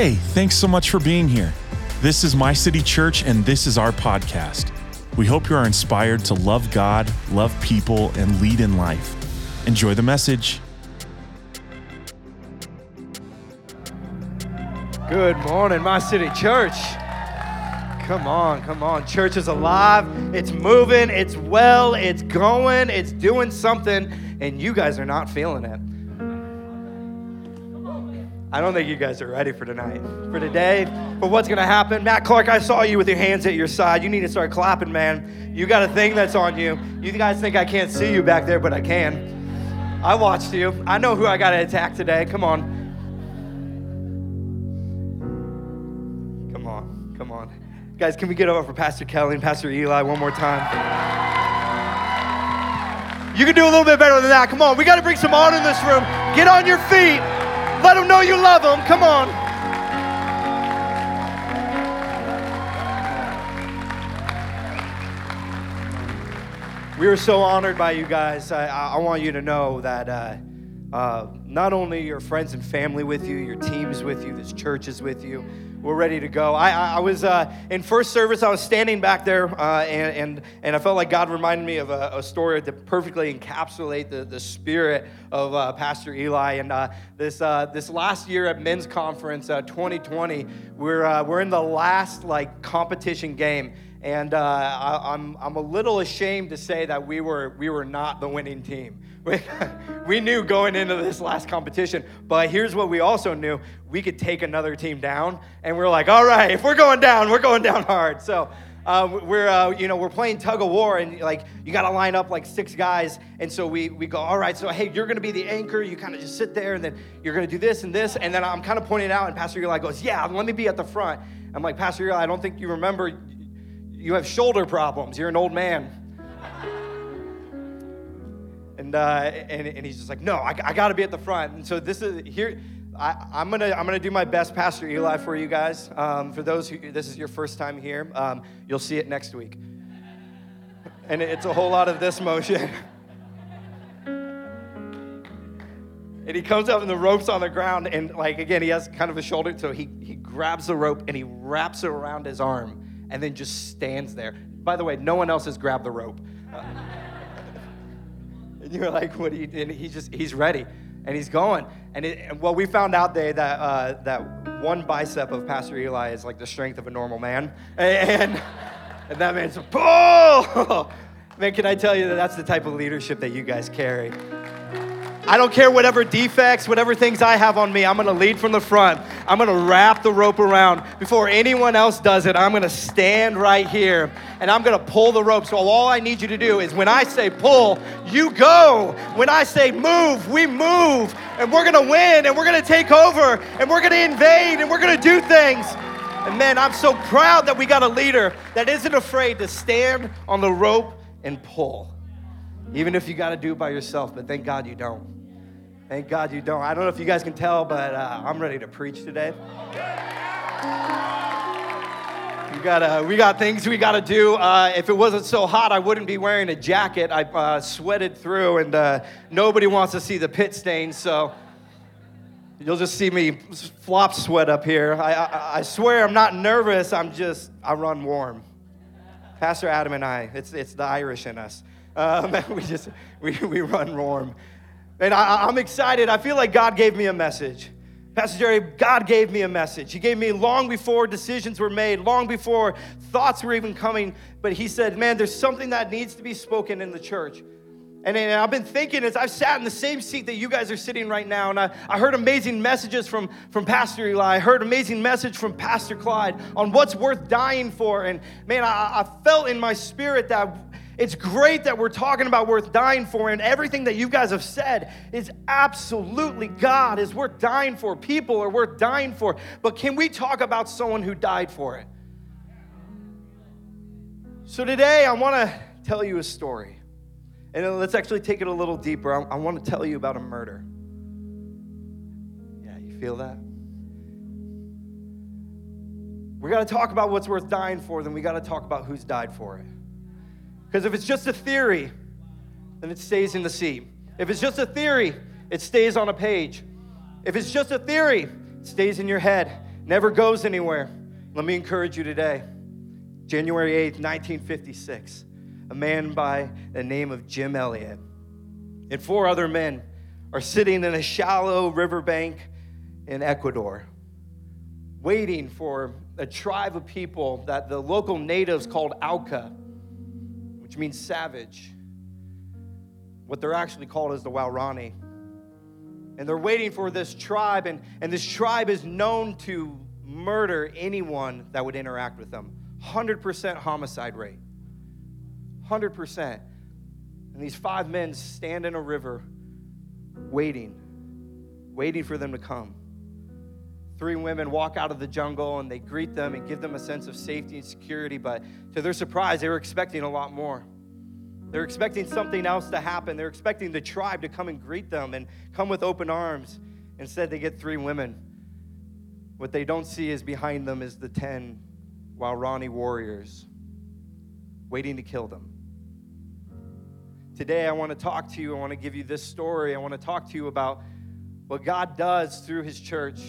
Hey, thanks so much for being here. This is My City Church, and this is our podcast. We hope you are inspired to love God, love people, and lead in life. Enjoy the message. Good morning, My City Church. Come on, come on. Church is alive. It's moving. It's well. It's going. It's doing something, and you guys are not feeling it. I don't think you guys are ready for tonight, for today, for what's going to happen. Matt Clark, I saw you with your hands at your side. You need to start clapping, man. You got a thing that's on you. You guys think I can't see you back there, but I can. I watched you. I know who I got to attack today. Come on. Come on. Come on. Guys, can we get over for Pastor Kelly and Pastor Eli one more time? You can do a little bit better than that. Come on. We got to bring some honor in this room. Get on your feet. Let them know you love them. Come on. We are so honored by you guys. I, I want you to know that uh, uh, not only your friends and family with you, your teams with you, this church is with you. We're ready to go. I, I, was uh, in first service. I was standing back there, uh, and, and and I felt like God reminded me of a, a story to perfectly encapsulate the, the spirit of uh, Pastor Eli. And uh, this uh, this last year at Men's Conference 2020, we're we're in the last like competition game and uh, I, I'm, I'm a little ashamed to say that we were, we were not the winning team. We, we knew going into this last competition, but here's what we also knew we could take another team down. And we are like, all right, if we're going down, we're going down hard. So uh, we're, uh, you know, we're playing tug of war, and like you got to line up like six guys. And so we, we go, all right, so hey, you're to be the anchor. You kind of just sit there, and then you're to do this and this. And then I'm kind of pointing out, and Pastor Eli goes, yeah, let me be at the front. I'm like, Pastor Eli, I don't think you remember you have shoulder problems. You're an old man. And, uh, and, and he's just like, no, I, I got to be at the front. And so this is here. I, am gonna I'm gonna do my best, Pastor Eli, for you guys. Um, for those who this is your first time here, um, you'll see it next week. And it's a whole lot of this motion. and he comes up and the rope's on the ground, and like again, he has kind of a shoulder, so he he grabs the rope and he wraps it around his arm and then just stands there. By the way, no one else has grabbed the rope. Uh, and you're like, what? Are you, and he's just, he's ready. And he's going. And, it, and we found out there that, uh, that one bicep of Pastor Eli is like the strength of a normal man. And, and that man's, pull! Man, can I tell you that that's the type of leadership that you guys carry? I don't care whatever defects, whatever things I have on me, I'm gonna lead from the front. I'm gonna wrap the rope around. Before anyone else does it, I'm gonna stand right here and I'm gonna pull the rope. So all I need you to do is when I say pull, you go. When I say move, we move. And we're gonna win and we're gonna take over and we're gonna invade and we're gonna do things. And man, I'm so proud that we got a leader that isn't afraid to stand on the rope and pull. Even if you got to do it by yourself, but thank God you don't. Thank God you don't. I don't know if you guys can tell, but uh, I'm ready to preach today. We got, we got things we got to do. Uh, if it wasn't so hot, I wouldn't be wearing a jacket. I uh, sweated through, and uh, nobody wants to see the pit stains, so you'll just see me flop sweat up here. I, I, I swear I'm not nervous. I'm just, I run warm. Pastor Adam and I, it's, it's the Irish in us. Um, we just, we, we run warm. And I, am excited. I feel like God gave me a message. Pastor Jerry, God gave me a message. He gave me long before decisions were made, long before thoughts were even coming. But He said, Man, there's something that needs to be spoken in the church. And, and I've been thinking as I've sat in the same seat that you guys are sitting right now, and I, I heard amazing messages from, from Pastor Eli. I heard amazing message from Pastor Clyde on what's worth dying for. And man, I, I felt in my spirit that it's great that we're talking about worth dying for, and everything that you guys have said is absolutely God is worth dying for. People are worth dying for. But can we talk about someone who died for it? So today, I want to tell you a story. And let's actually take it a little deeper. I, I want to tell you about a murder. Yeah, you feel that? We got to talk about what's worth dying for, then we got to talk about who's died for it. Because if it's just a theory, then it stays in the sea. If it's just a theory, it stays on a page. If it's just a theory, it stays in your head. never goes anywhere. Let me encourage you today. January 8th, 1956, a man by the name of Jim Elliot and four other men are sitting in a shallow riverbank in Ecuador, waiting for a tribe of people that the local natives called Auca, which means savage. What they're actually called is the Waorani. And they're waiting for this tribe, and, and this tribe is known to murder anyone that would interact with them. 100% homicide rate. 100%. And these five men stand in a river waiting, waiting for them to come. Three women walk out of the jungle and they greet them and give them a sense of safety and security, but to their surprise, they were expecting a lot more. They're expecting something else to happen. They're expecting the tribe to come and greet them and come with open arms. Instead, they get three women. What they don't see is behind them is the 10 Waorani warriors waiting to kill them. Today, I want to talk to you. I want to give you this story. I want to talk to you about what God does through His church.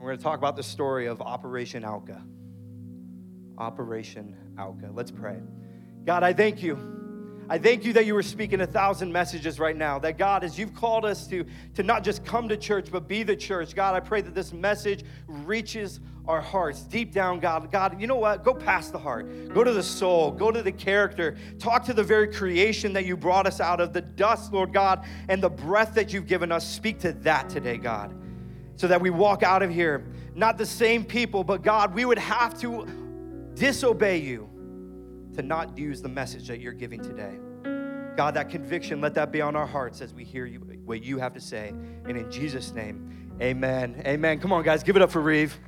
We're going to talk about the story of Operation Auca. Operation Auca. Let's pray. God, I thank you. I thank you that you were speaking a thousand messages right now. That God, as you've called us to, to not just come to church, but be the church, God, I pray that this message reaches our hearts deep down, God. God, you know what? Go past the heart, go to the soul, go to the character, talk to the very creation that you brought us out of, the dust, Lord God, and the breath that you've given us. Speak to that today, God, so that we walk out of here not the same people, but God, we would have to disobey you to not use the message that you're giving today. God, that conviction, let that be on our hearts as we hear you, what you have to say. And in Jesus' name, amen. Amen. Come on, guys, give it up for Reeve.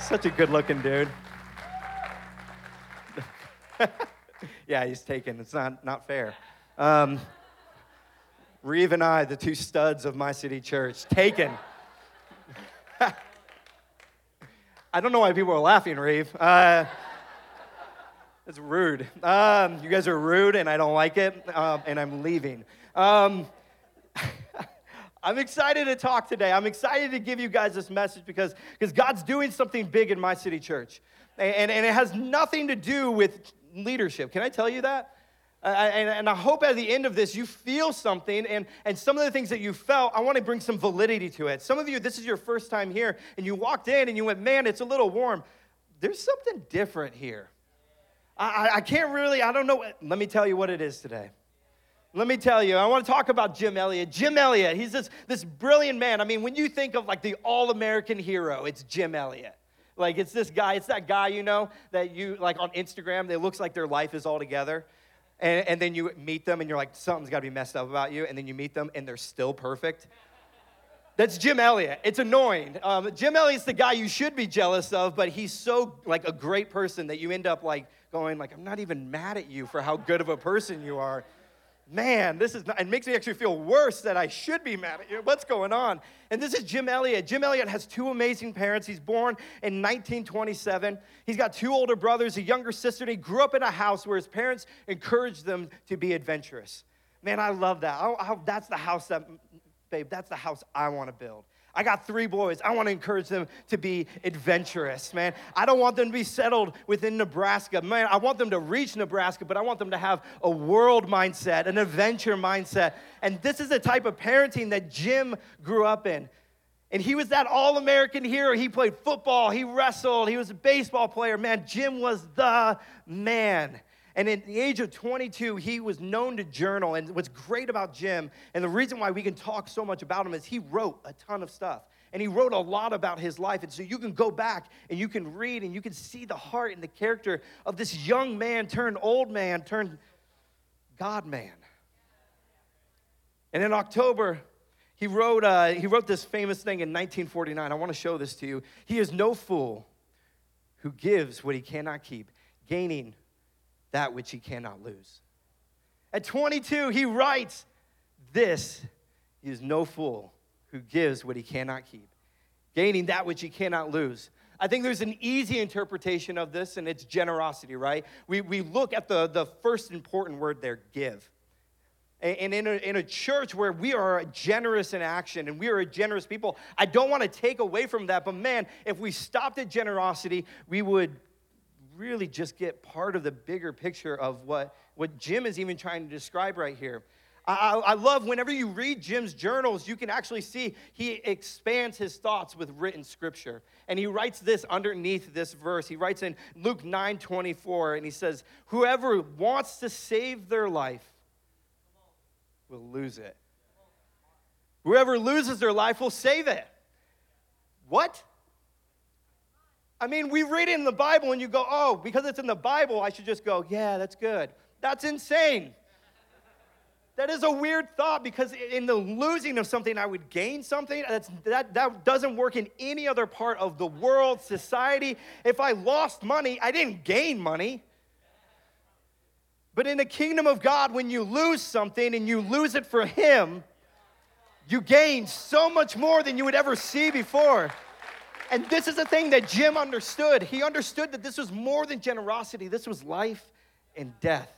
Such a good looking dude. yeah, he's taken. It's not, not fair. Um, Reeve and I, the two studs of my city church, taken. I don't know why people are laughing, Reeve. Uh, it's rude. Um, you guys are rude, and I don't like it, um, and I'm leaving. Um, I'm excited to talk today. I'm excited to give you guys this message because, because God's doing something big in my city church. And, and it has nothing to do with leadership. Can I tell you that? Uh, and, and, I hope at the end of this you feel something, and, and some of the things that you felt, I want to bring some validity to it. Some of you, this is your first time here, and you walked in and you went, man, it's a little warm. There's something different here. I, I can't really, I don't know. Let me tell you what it is today. Let me tell you, I want to talk about Jim Elliot. Jim Elliot, he's this, this brilliant man. I mean, when you think of like the all American hero, it's Jim Elliot. Like, it's this guy, it's that guy, you know, that you like on Instagram, that looks like their life is all together. And, and then you meet them and you're like, something's got to be messed up about you. And then you meet them and they're still perfect. That's Jim Elliot. It's annoying. Um, Jim Elliot's the guy you should be jealous of, but he's so like a great person that you end up like going like, I'm not even mad at you for how good of a person you are. Man, this is not, it makes me actually feel worse that I should be mad at you. What's going on? And this is Jim Elliot. Jim Elliot has two amazing parents. He's born in 1927. He's got two older brothers, a younger sister, and he grew up in a house where his parents encouraged them to be adventurous. Man, I love that. I, I, that's the house that, babe, that's the house I want to build. I got three boys. I want to encourage them to be adventurous, man. I don't want them to be settled within Nebraska. Man, I want them to reach Nebraska, but I want them to have a world mindset, an adventure mindset. And this is the type of parenting that Jim grew up in. And he was that all American hero. He played football, he wrestled, he was a baseball player. Man, Jim was the man. And at the age of 22, he was known to journal. And what's great about Jim, and the reason why we can talk so much about him, is he wrote a ton of stuff. And he wrote a lot about his life. And so you can go back and you can read and you can see the heart and the character of this young man turned old man turned God man. And in October, he wrote, uh, he wrote this famous thing in 1949. I want to show this to you. He is no fool who gives what he cannot keep, gaining that which he cannot lose. At 22, he writes, This is no fool who gives what he cannot keep, gaining that which he cannot lose. I think there's an easy interpretation of this, and it's generosity, right? We, we look at the, the first important word there give. and in a, in a church where we are generous in action and we are a generous people, I don't want to take away from that. But man, if we stopped at generosity, we would really just get part of the bigger picture of what, what Jim is even trying to describe right here. I, I, love whenever you read Jim's journals, you can actually see he expands his thoughts with written scripture. And he writes this underneath this verse. He writes in Luke 9 24, and he says, Whoever wants to save their life will lose it. Whoever loses their life will save it. What? I mean, we read it in the Bible and you go, oh, because it's in the Bible, I should just go, yeah, that's good. That's insane. That is a weird thought because in the losing of something, I would gain something. That's, that, that doesn't work in any other part of the world, society. If I lost money, I didn't gain money. But in the kingdom of God, when you lose something and you lose it for Him, you gain so much more than you would ever see before. And this is the thing that Jim understood. He understood that this was more than generosity, this was life and death.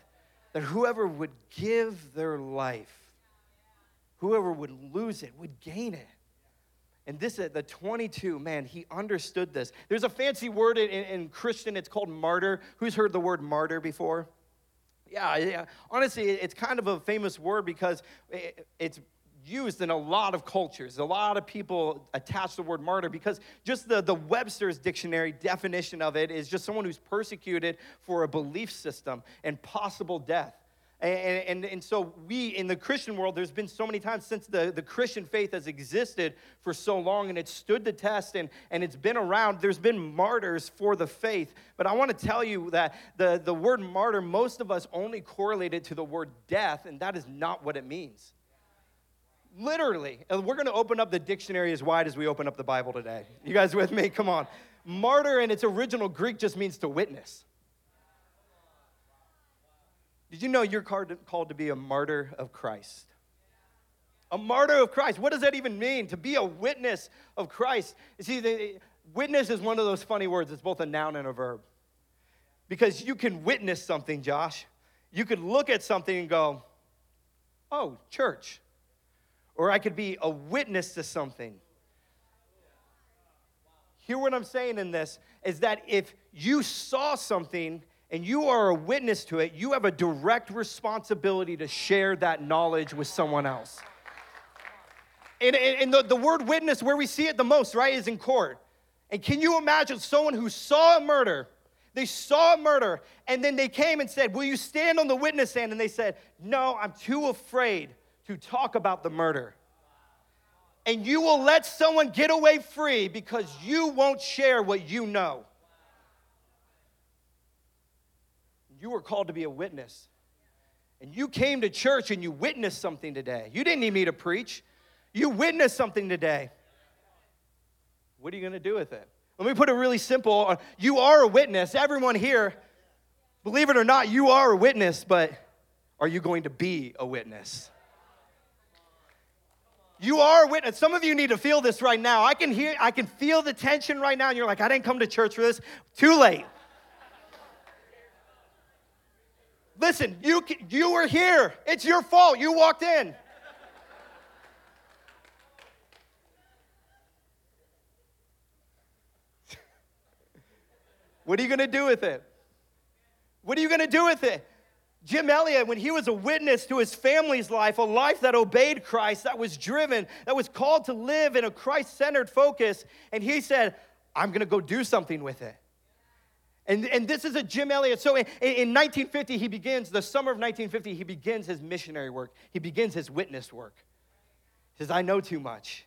That whoever would give their life, whoever would lose it, would gain it. And this, the 22, man, he understood this. There's a fancy word in, in Christian, it's called martyr. Who's heard the word martyr before? Yeah, yeah. Honestly, it's kind of a famous word because it's used in a lot of cultures. A lot of people attach the word martyr because just the, the Webster's dictionary definition of it is just someone who's persecuted for a belief system and possible death. And, and, and so, we in the Christian world, there's been so many times since the, the Christian faith has existed for so long and it's stood the test and, and it's been around. There's been martyrs for the faith. But I want to tell you that the, the word martyr, most of us only correlate it to the word death, and that is not what it means. Literally, we're going to open up the dictionary as wide as we open up the Bible today. You guys with me? Come on. Martyr in its original Greek just means to witness. Did you know you're called to be a martyr of Christ? A martyr of Christ. What does that even mean? To be a witness of Christ. You see, the, witness is one of those funny words. It's both a noun and a verb. Because you can witness something, Josh. You could look at something and go, oh, church. Or I could be a witness to something. Hear what I'm saying in this is that if you saw something and you are a witness to it, you have a direct responsibility to share that knowledge with someone else. And, and the, the word witness, where we see it the most, right, is in court. And can you imagine someone who saw a murder? They saw a murder, and then they came and said, Will you stand on the witness stand? And they said, No, I'm too afraid to talk about the murder. And you will let someone get away free because you won't share what you know. you were called to be a witness. And you came to church and you witnessed something today. You didn't need me to preach, you witnessed something today. What are you going to do with it? Let me put it really simple. Uh, you are a witness. Everyone here, believe it or not, you are a witness, but are you going to be a witness? You are a witness. Some of you need to feel this right now. I can hear, I can feel the tension right now, and you're like, I didn't come to church for this. Too late. Listen, you, you were here. It's your fault. You walked in. what are you going to do with it? What are you going to do with it? Jim Elliot, when he was a witness to his family's life, a life that obeyed Christ, that was driven, that was called to live in a Christ centered focus, and he said, I'm going to go do something with it. And, and this is a Jim Elliot. So in, in 1950, he begins, the summer of 1950, he begins his missionary work. He begins his witness work. He says, I know too much.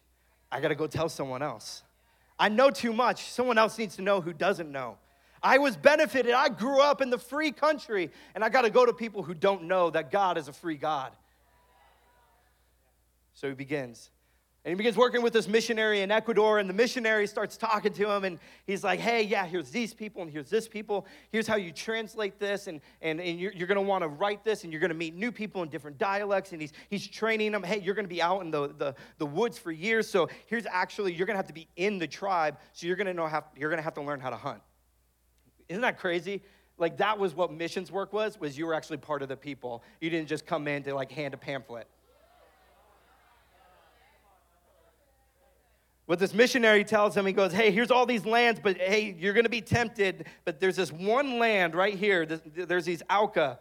I got to go tell someone else. I know too much. Someone else needs to know who doesn't know. I was benefited. I grew up in the free country, and I got to go to people who don't know that God is a free God. So he begins. And he begins working with this missionary in Ecuador, and the missionary starts talking to him, and he's like, hey, yeah, here's these people, and here's this people. Here's how you translate this, and, and, and you're, you're going to want to write this, and you're going to meet new people in different dialects, and he's, he's training them. Hey, you're going to be out in the, the, the woods for years, so here's actually, you're going to have to be in the tribe, so you're to know how, you're going to have to learn how to hunt. Isn't that crazy? Like that was what missions work was, was you were actually part of the people. You didn't just come in to like hand a pamphlet. What this missionary tells him, he goes, Hey, here's all these lands, but hey, you're gonna be tempted, but there's this one land right here. There's these Auca.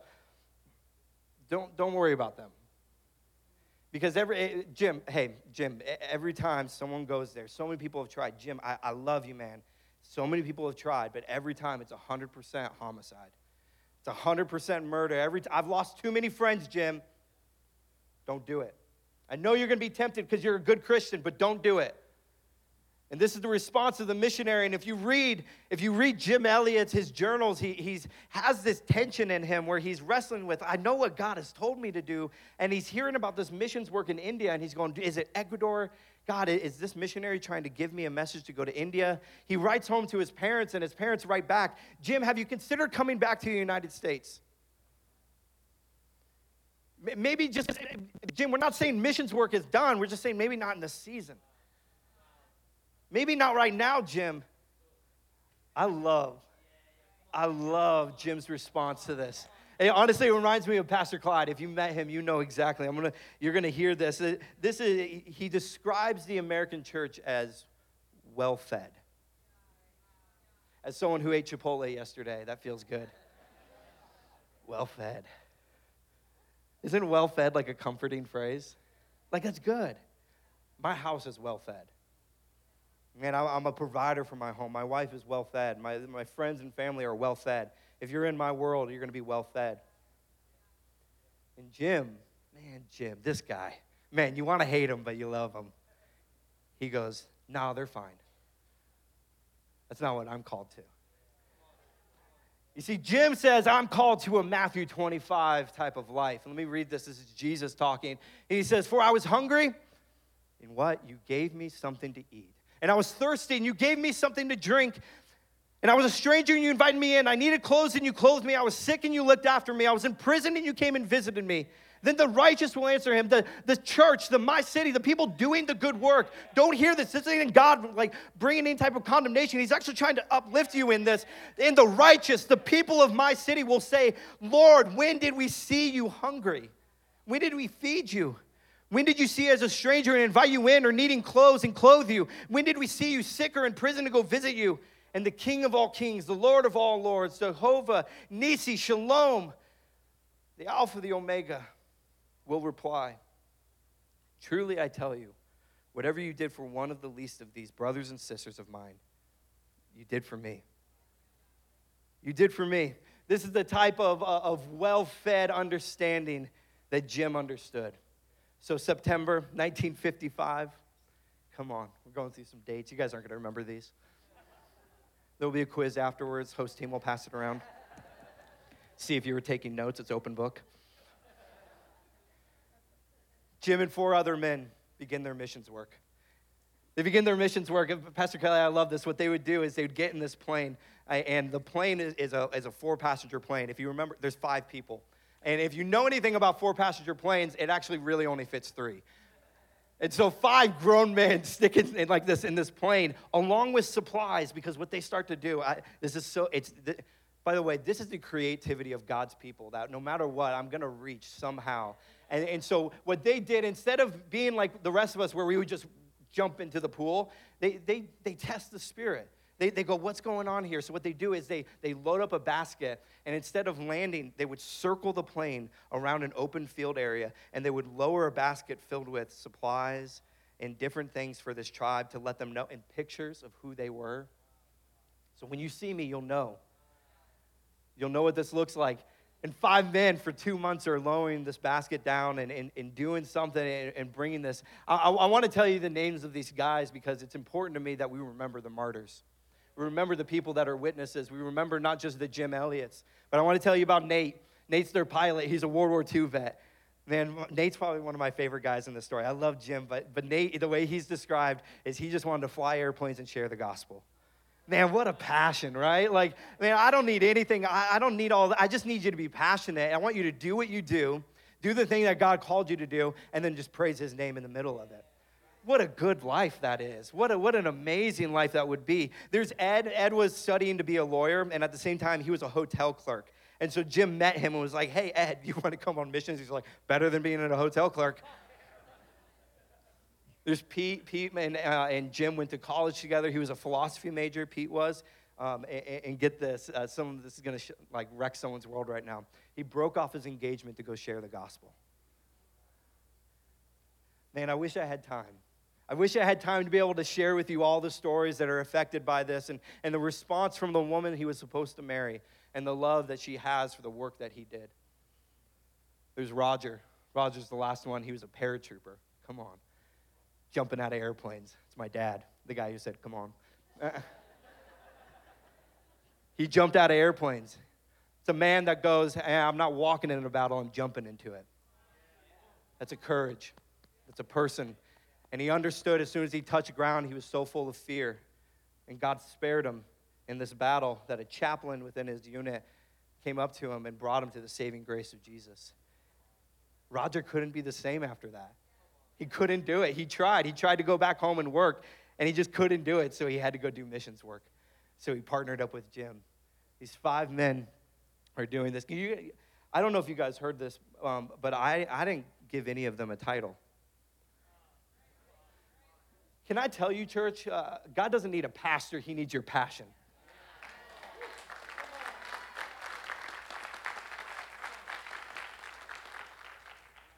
Don't, don't worry about them. Because every, eh, Jim, hey, Jim, every time someone goes there, so many people have tried. Jim, I, I love you, man. So many people have tried, but every time it's 100% homicide. It's 100% murder. Every t- I've lost too many friends, Jim. Don't do it. I know you're going to be tempted because you're a good Christian, but don't do it. And this is the response of the missionary. And if you read, if you read Jim Elliot's his journals, he he's, has this tension in him where he's wrestling with, I know what God has told me to do. And he's hearing about this missions work in India, and he's going, Is it Ecuador? God, is this missionary trying to give me a message to go to India? He writes home to his parents, and his parents write back, Jim, have you considered coming back to the United States? Maybe just, Jim, we're not saying missions work is done. We're just saying maybe not in this season. Maybe not right now, Jim. I love, I love Jim's response to this. It honestly, it reminds me of Pastor Clyde. If you met him, you know exactly. I'm gonna, you're gonna hear this. This is he describes the American church as well fed. As someone who ate Chipotle yesterday, that feels good. Well fed. Isn't well fed like a comforting phrase? Like that's good. My house is well fed. Man, I'm a provider for my home. My wife is well fed. My, my friends and family are well fed. If you're in my world, you're going to be well fed. And Jim, man, Jim, this guy, man, you want to hate him, but you love him. He goes, No, they're fine. That's not what I'm called to. You see, Jim says, I'm called to a Matthew 25 type of life. Let me read this. This is Jesus talking. He says, For I was hungry, and what? You gave me something to eat and I was thirsty, and you gave me something to drink. And I was a stranger, and you invited me in. I needed clothes, and you clothed me. I was sick, and you looked after me. I was in prison, and you came and visited me. Then the righteous will answer him. The, the church, the my city, the people doing the good work. Don't hear this. This isn't God like bringing any type of condemnation. He's actually trying to uplift you in this. In the righteous, the people of my city will say, Lord, when did we see you hungry? When did we feed you? When did you see as a stranger and invite you in or needing clothes and clothe you? When did we see you sick or in prison to go visit you? And the King of all kings, the Lord of all lords, Jehovah, Nissi, Shalom, the Alpha, the Omega, will reply Truly I tell you, whatever you did for one of the least of these brothers and sisters of mine, you did for me. You did for me. This is the type of, uh, of well fed understanding that Jim understood. So, September 1955. Come on, we're going through some dates. You guys aren't going to remember these. There'll be a quiz afterwards. Host team will pass it around. See if you were taking notes. It's open book. Jim and four other men begin their missions work. They begin their missions work. Pastor Kelly, I love this. What they would do is they would get in this plane, and the plane is, a, is a four passenger plane. If you remember, there's five people. And if you know anything about four passenger planes, it actually really only fits three. And so five grown men stick in, like this in this plane, along with supplies, because what they start to do, I, this is so, it's, by the way, this is the creativity of God's people, that no matter what, I'm gonna reach somehow. And, and so what they did, instead of being like the rest of us where we would just jump into the pool, they, they, they test the spirit. They, they go, What's going on here? So, what they do is they, they load up a basket, and instead of landing, they would circle the plane around an open field area, and they would lower a basket filled with supplies and different things for this tribe to let them know, and pictures of who they were. So, when you see me, you'll know. You'll know what this looks like. And five men for two months are lowering this basket down and, and, and doing something and, and bringing this. I, I, I want to tell you the names of these guys because it's important to me that we remember the martyrs. We remember the people that are witnesses. We remember not just the Jim Elliots. But I want to tell you about Nate. Nate's their pilot. He's a World War II vet. Man, Nate's probably one of my favorite guys in the story. I love Jim, but, but Nate, the way he's described is he just wanted to fly airplanes and share the gospel. Man, what a passion, right? Like, man, I don't need anything. I, I don't need all that. I just need you to be passionate. I want you to do what you do, do the thing that God called you to do, and then just praise his name in the middle of it. What a good life that is. What, a, what an amazing life that would be. There's Ed. Ed was studying to be a lawyer, and at the same time, he was a hotel clerk. And so Jim met him and was like, hey, Ed, you want to come on missions? He's like, better than being in a hotel clerk. There's Pete. Pete and, uh, and Jim went to college together. He was a philosophy major, Pete was. Um, and, and, get this, uh, some of this is going to sh- like wreck someone's world right now. He broke off his engagement to go share the gospel. Man, I wish I had time. I wish I had time to be able to share with you all the stories that are affected by this and, and the response from the woman he was supposed to marry and the love that she has for the work that he did. There's Roger. Roger's the last one. He was a paratrooper. Come on. Jumping out of airplanes. It's my dad, the guy who said, Come on. he jumped out of airplanes. It's a man that goes, hey, I'm not walking in a battle, I'm jumping into it. That's a courage. That's a person. And he understood as soon as he touched ground, he was so full of fear. And God spared him in this battle that a chaplain within his unit came up to him and brought him to the saving grace of Jesus. Roger couldn't be the same after that. He couldn't do it. He tried. He tried to go back home and work, and he just couldn't do it, so he had to go do missions work. So he partnered up with Jim. These five men are doing this. You, I don't know if you guys heard this, um, but I, I didn't give any of them a title. Can I tell you, church, uh, God doesn't need a pastor, He needs your passion.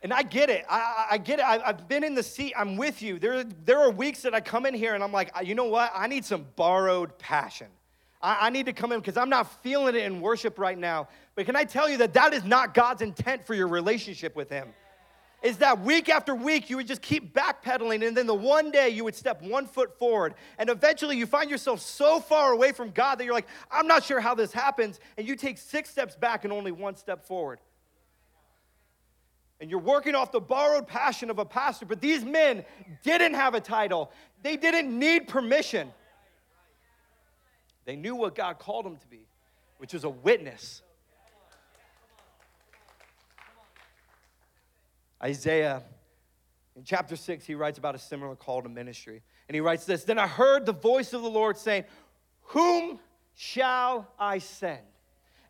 And I get it. I, I get it. I, have been in the seat. I'm with you. There, there are weeks that I come in here and I'm like, you know what? I need some borrowed passion. I, I need to come in because I'm not feeling it in worship right now. But can I tell you that that is not God's intent for your relationship with Him? Is that week after week you would just keep backpedaling, and then the one day you would step one foot forward, and eventually you find yourself so far away from God that you're like, I'm not sure how this happens, and you take six steps back and only one step forward and you're working off the borrowed passion of a pastor, but these men didn't have a title, they didn't need permission. They knew what God called them to be, which was a witness. Isaiah, in chapter 6, he writes about a similar call to ministry. And he writes this Then I heard the voice of the Lord saying, Whom shall I send?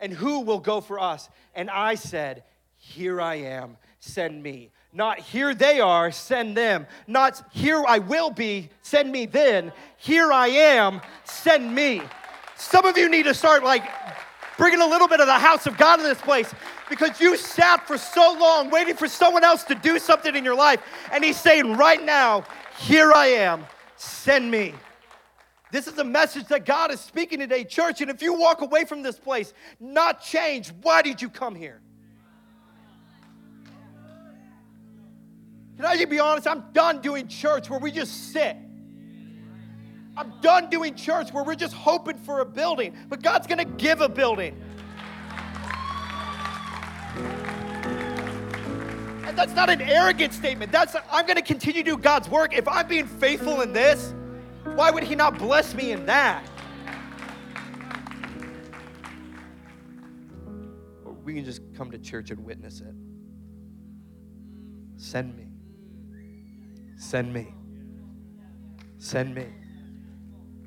And who will go for us? And I said, Here I am send me. Not here they are, send them. Not here I will be, send me then. Here I am, send me. Some of you need to start like bringing a little bit of the house of God in this place because you sat for so long waiting for someone else to do something in your life. And He's saying, right now, here I am, send me. This is a message that God is speaking today, church. And if you walk away from this place not changed, why did you come here? Can I just be honest? I'm done doing church where we just sit. I'm done doing church where we're just hoping for a building, but God's gonna give a building. And that's not an arrogant statement. That's I'm gonna continue to do God's work. If I'm being faithful in this, why would He not bless me in that? Or we can just come to church and witness it. Send me. Send me. Send me.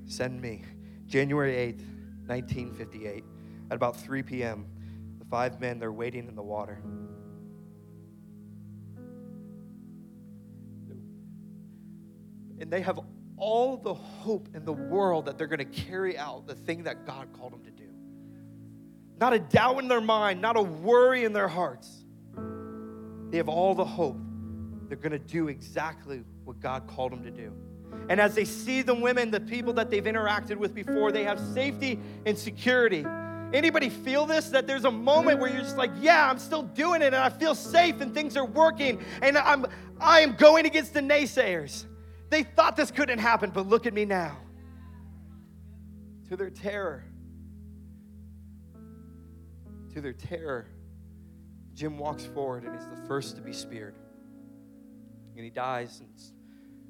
Send me. January 8th, 1958, at about 3 p.m., the five men, they're waiting in the water. And they have all the hope in the world that they're going to carry out the thing that God called them to do. Not a doubt in their mind, not a worry in their hearts. They have all the hope they're going to do exactly what God called them to do. And as they see the women, the people that they've interacted with before, they have safety and security. Anybody feel this? That there's a moment where you're just like, yeah, I'm still doing it and I feel safe and things are working and I'm I am going against the naysayers. They thought this couldn't happen, but look at me now. To their terror. To their terror, Jim walks forward and he's the first to be speared and he dies. And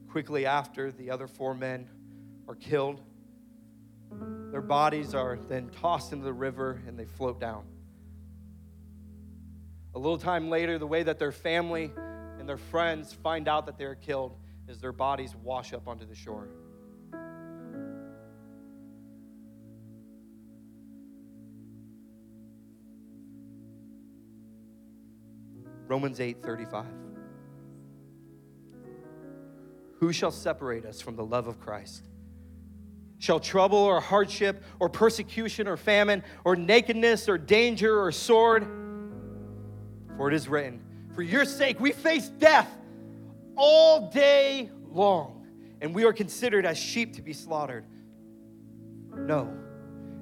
quickly after, the other four men are killed. Their bodies are then tossed into the river and they float down. A little time later, the way that their family and their friends find out that they're killed, is their bodies wash up onto the shore. Romans 8 35. Who shall separate us from the love of Christ? Shall trouble or hardship or persecution or famine or nakedness or danger or sword? For it is written, For your sake we face death all day long, and we are considered as sheep to be slaughtered. No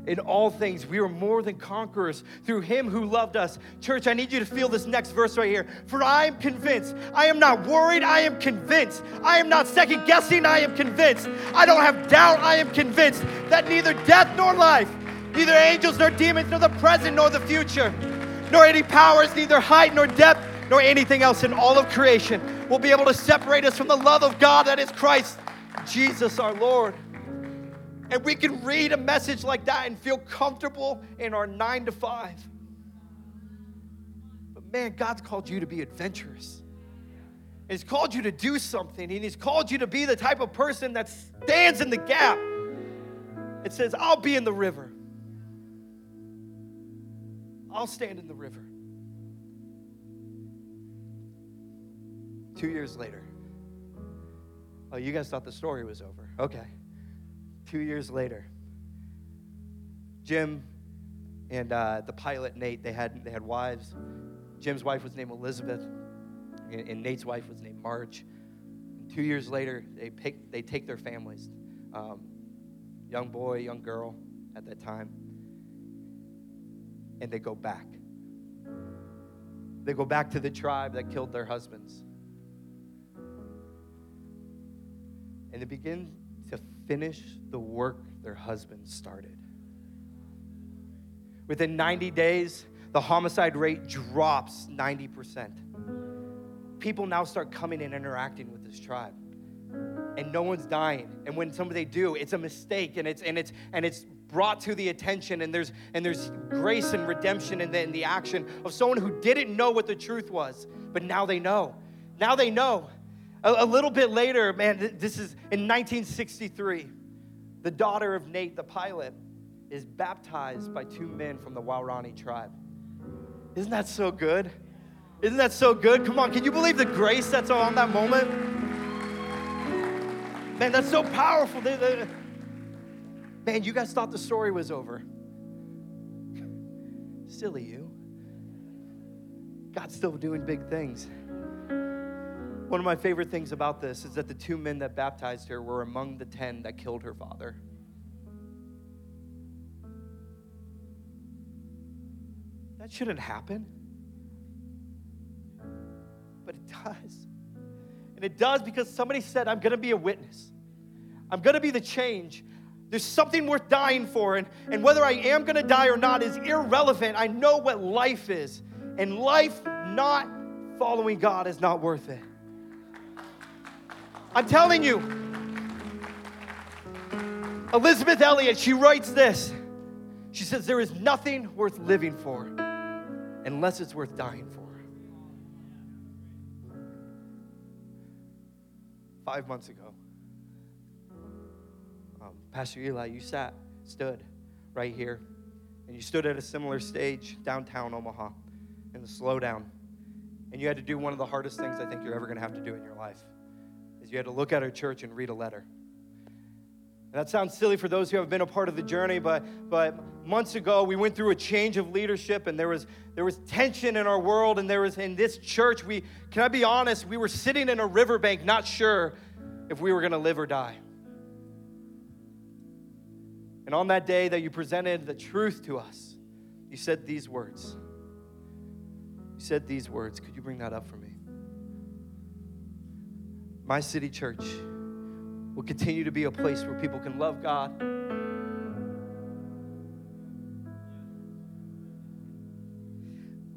in all things. We are more than conquerors through him who loved us. Church, I need you to feel this next verse right here. For I am convinced. I am not worried. I am convinced. I am not second guessing. I am convinced. I don't have doubt. I am convinced that neither death nor life, neither angels nor demons, nor the present nor the future, nor any powers, neither height nor depth, nor anything else in all of creation will be able to separate us from the love of God that is Christ Jesus our Lord. And we can read a message like that and feel comfortable in our nine to five. But man, God's called you to be adventurous. He's called you to do something, and He's called you to be the type of person that stands in the gap. It says, I'll be in the river. I'll stand in the river. Two years later. Oh, you guys thought the story was over. Okay two years later, Jim and uh, the pilot Nate, they had, they had wives. Jim's wife was named Elisabeth, and, and Nate's wife was named Marge. And two years later, they, pick, they take their families, um, young boy, young girl at that time, and they go back. They go back to the tribe that killed their husbands. And they begin to finish the work their husbands started. Within 90 days, the homicide rate drops 90%. People now start coming and interacting with this tribe. And no one's dying. And when somebody do, it's a mistake and it's and it's and it's brought to the attention and there's and there's grace and redemption in the, in the action of someone who didn't know what the truth was, but now they know. Now they know. A, a little bit later, man, this is in 1963. The daughter of Nate, the pilot, is baptized by two men from the Waorani tribe. Isn't that so good? Isn't that so good? Come on, can you believe the grace that's on that moment? Man, that's so powerful. Man, you guys thought the story was over. Silly you. God's still doing big things. One of my favorite things about this is that the two men that baptized her were among the ten that killed her father. That shouldn't happen. But it does. And it does because somebody said, I'm going to be a witness. I'm going to be the change. There's something worth dying for. And, and whether I am going to die or not is irrelevant. I know what life is. And life not following God is not worth it. I'm telling you. Elisabeth Elliot, she writes this. She says, There is nothing worth living for unless it's worth dying for. Five months ago, um, Pastor Eli, you sat, stood right here, and you stood at a similar stage downtown Omaha in the slowdown. And you had to do one of the hardest things I think you're ever going to have to do in your life is you had to look at our church and read a letter. That sounds silly for those who have been a part of the journey, but, but months ago we went through a change of leadership and there was, there was tension in our world and there was in this church, we, can I be honest, we were sitting in a riverbank not sure if we were going to live or die. And on that day that you presented the truth to us, you said these words. You said these words. Could you bring that up for me? My City Church will continue to be a place where people can love God.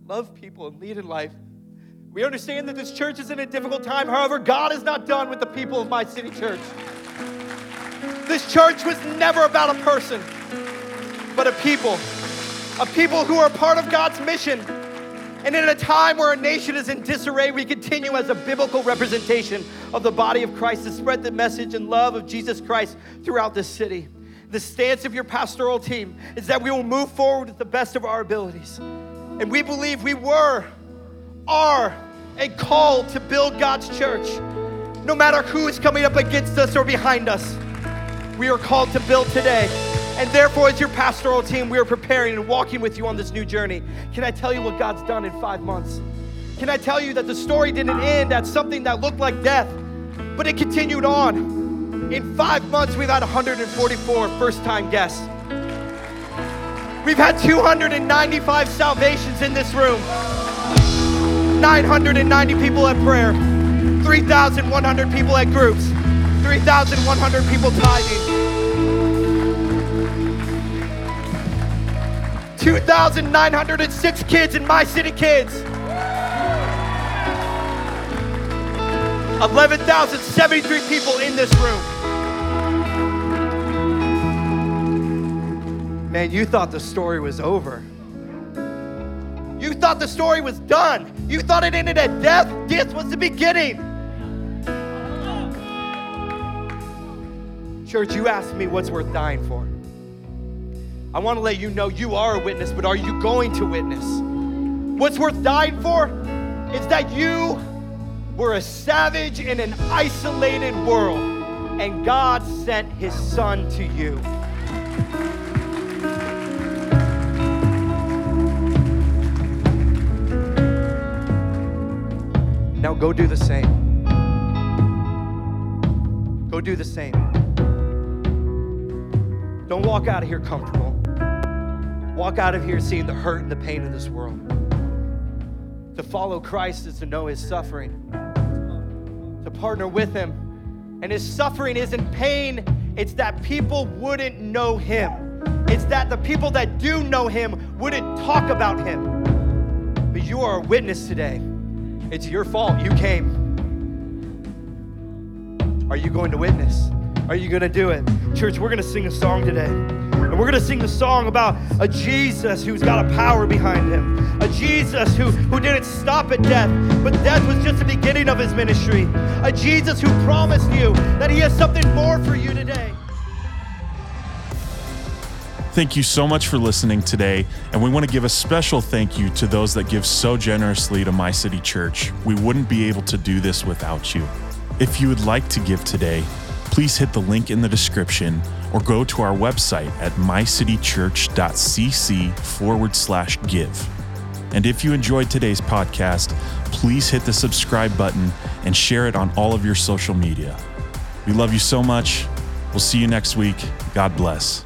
Love people and lead in life. We understand that this church is in a difficult time. However, God is not done with the people of My City Church. This church was never about a person, but a people. A people who are part of God's mission And in a time where our nation is in disarray, we continue as a biblical representation of the body of Christ to spread the message and love of Jesus Christ throughout this city. The stance of your pastoral team is that we will move forward with the best of our abilities. And we believe we were, are, a call to build God's church. No matter who is coming up against us or behind us, we are called to build today. And therefore, as your pastoral team, we are preparing and walking with you on this new journey. Can I tell you what God's done in five months? Can I tell you that the story didn't end at something that looked like death, but it continued on? In five months, we've had 144 first time guests. We've had 295 salvations in this room, 990 people at prayer, 3,100 people at groups, 3,100 people tithing. 2,906 kids in My City Kids. 11,073 people in this room. Man, you thought the story was over. You thought the story was done. You thought it ended at death. This was the beginning. Church, you asked me what's worth dying for. I want to let you know you are a witness, but are you going to witness? What's worth dying for is that you were a savage in an isolated world, and God sent His Son to you. Now go do the same. Go do the same. Don't walk out of here comfortable. Walk out of here seeing the hurt and the pain of this world. To follow Christ is to know his suffering, to partner with him. And his suffering isn't pain, it's that people wouldn't know him. It's that the people that do know him wouldn't talk about him. But you are a witness today. It's your fault. You came. Are you going to witness? Are you going to do it? Church, we're going to sing a song today. And we're going to sing the song about a Jesus who's got a power behind him. A Jesus who, who didn't stop at death, but death was just the beginning of his ministry. A Jesus who promised you that he has something more for you today. Thank you so much for listening today, and we want to give a special thank you to those that give so generously to My City Church. We wouldn't be able to do this without you. If you would like to give today, please hit the link in the description or go to our website at mycitychurch.cc forward slash give. And if you enjoyed today's podcast, please hit the subscribe button and share it on all of your social media. We love you so much. We'll see you next week. God bless.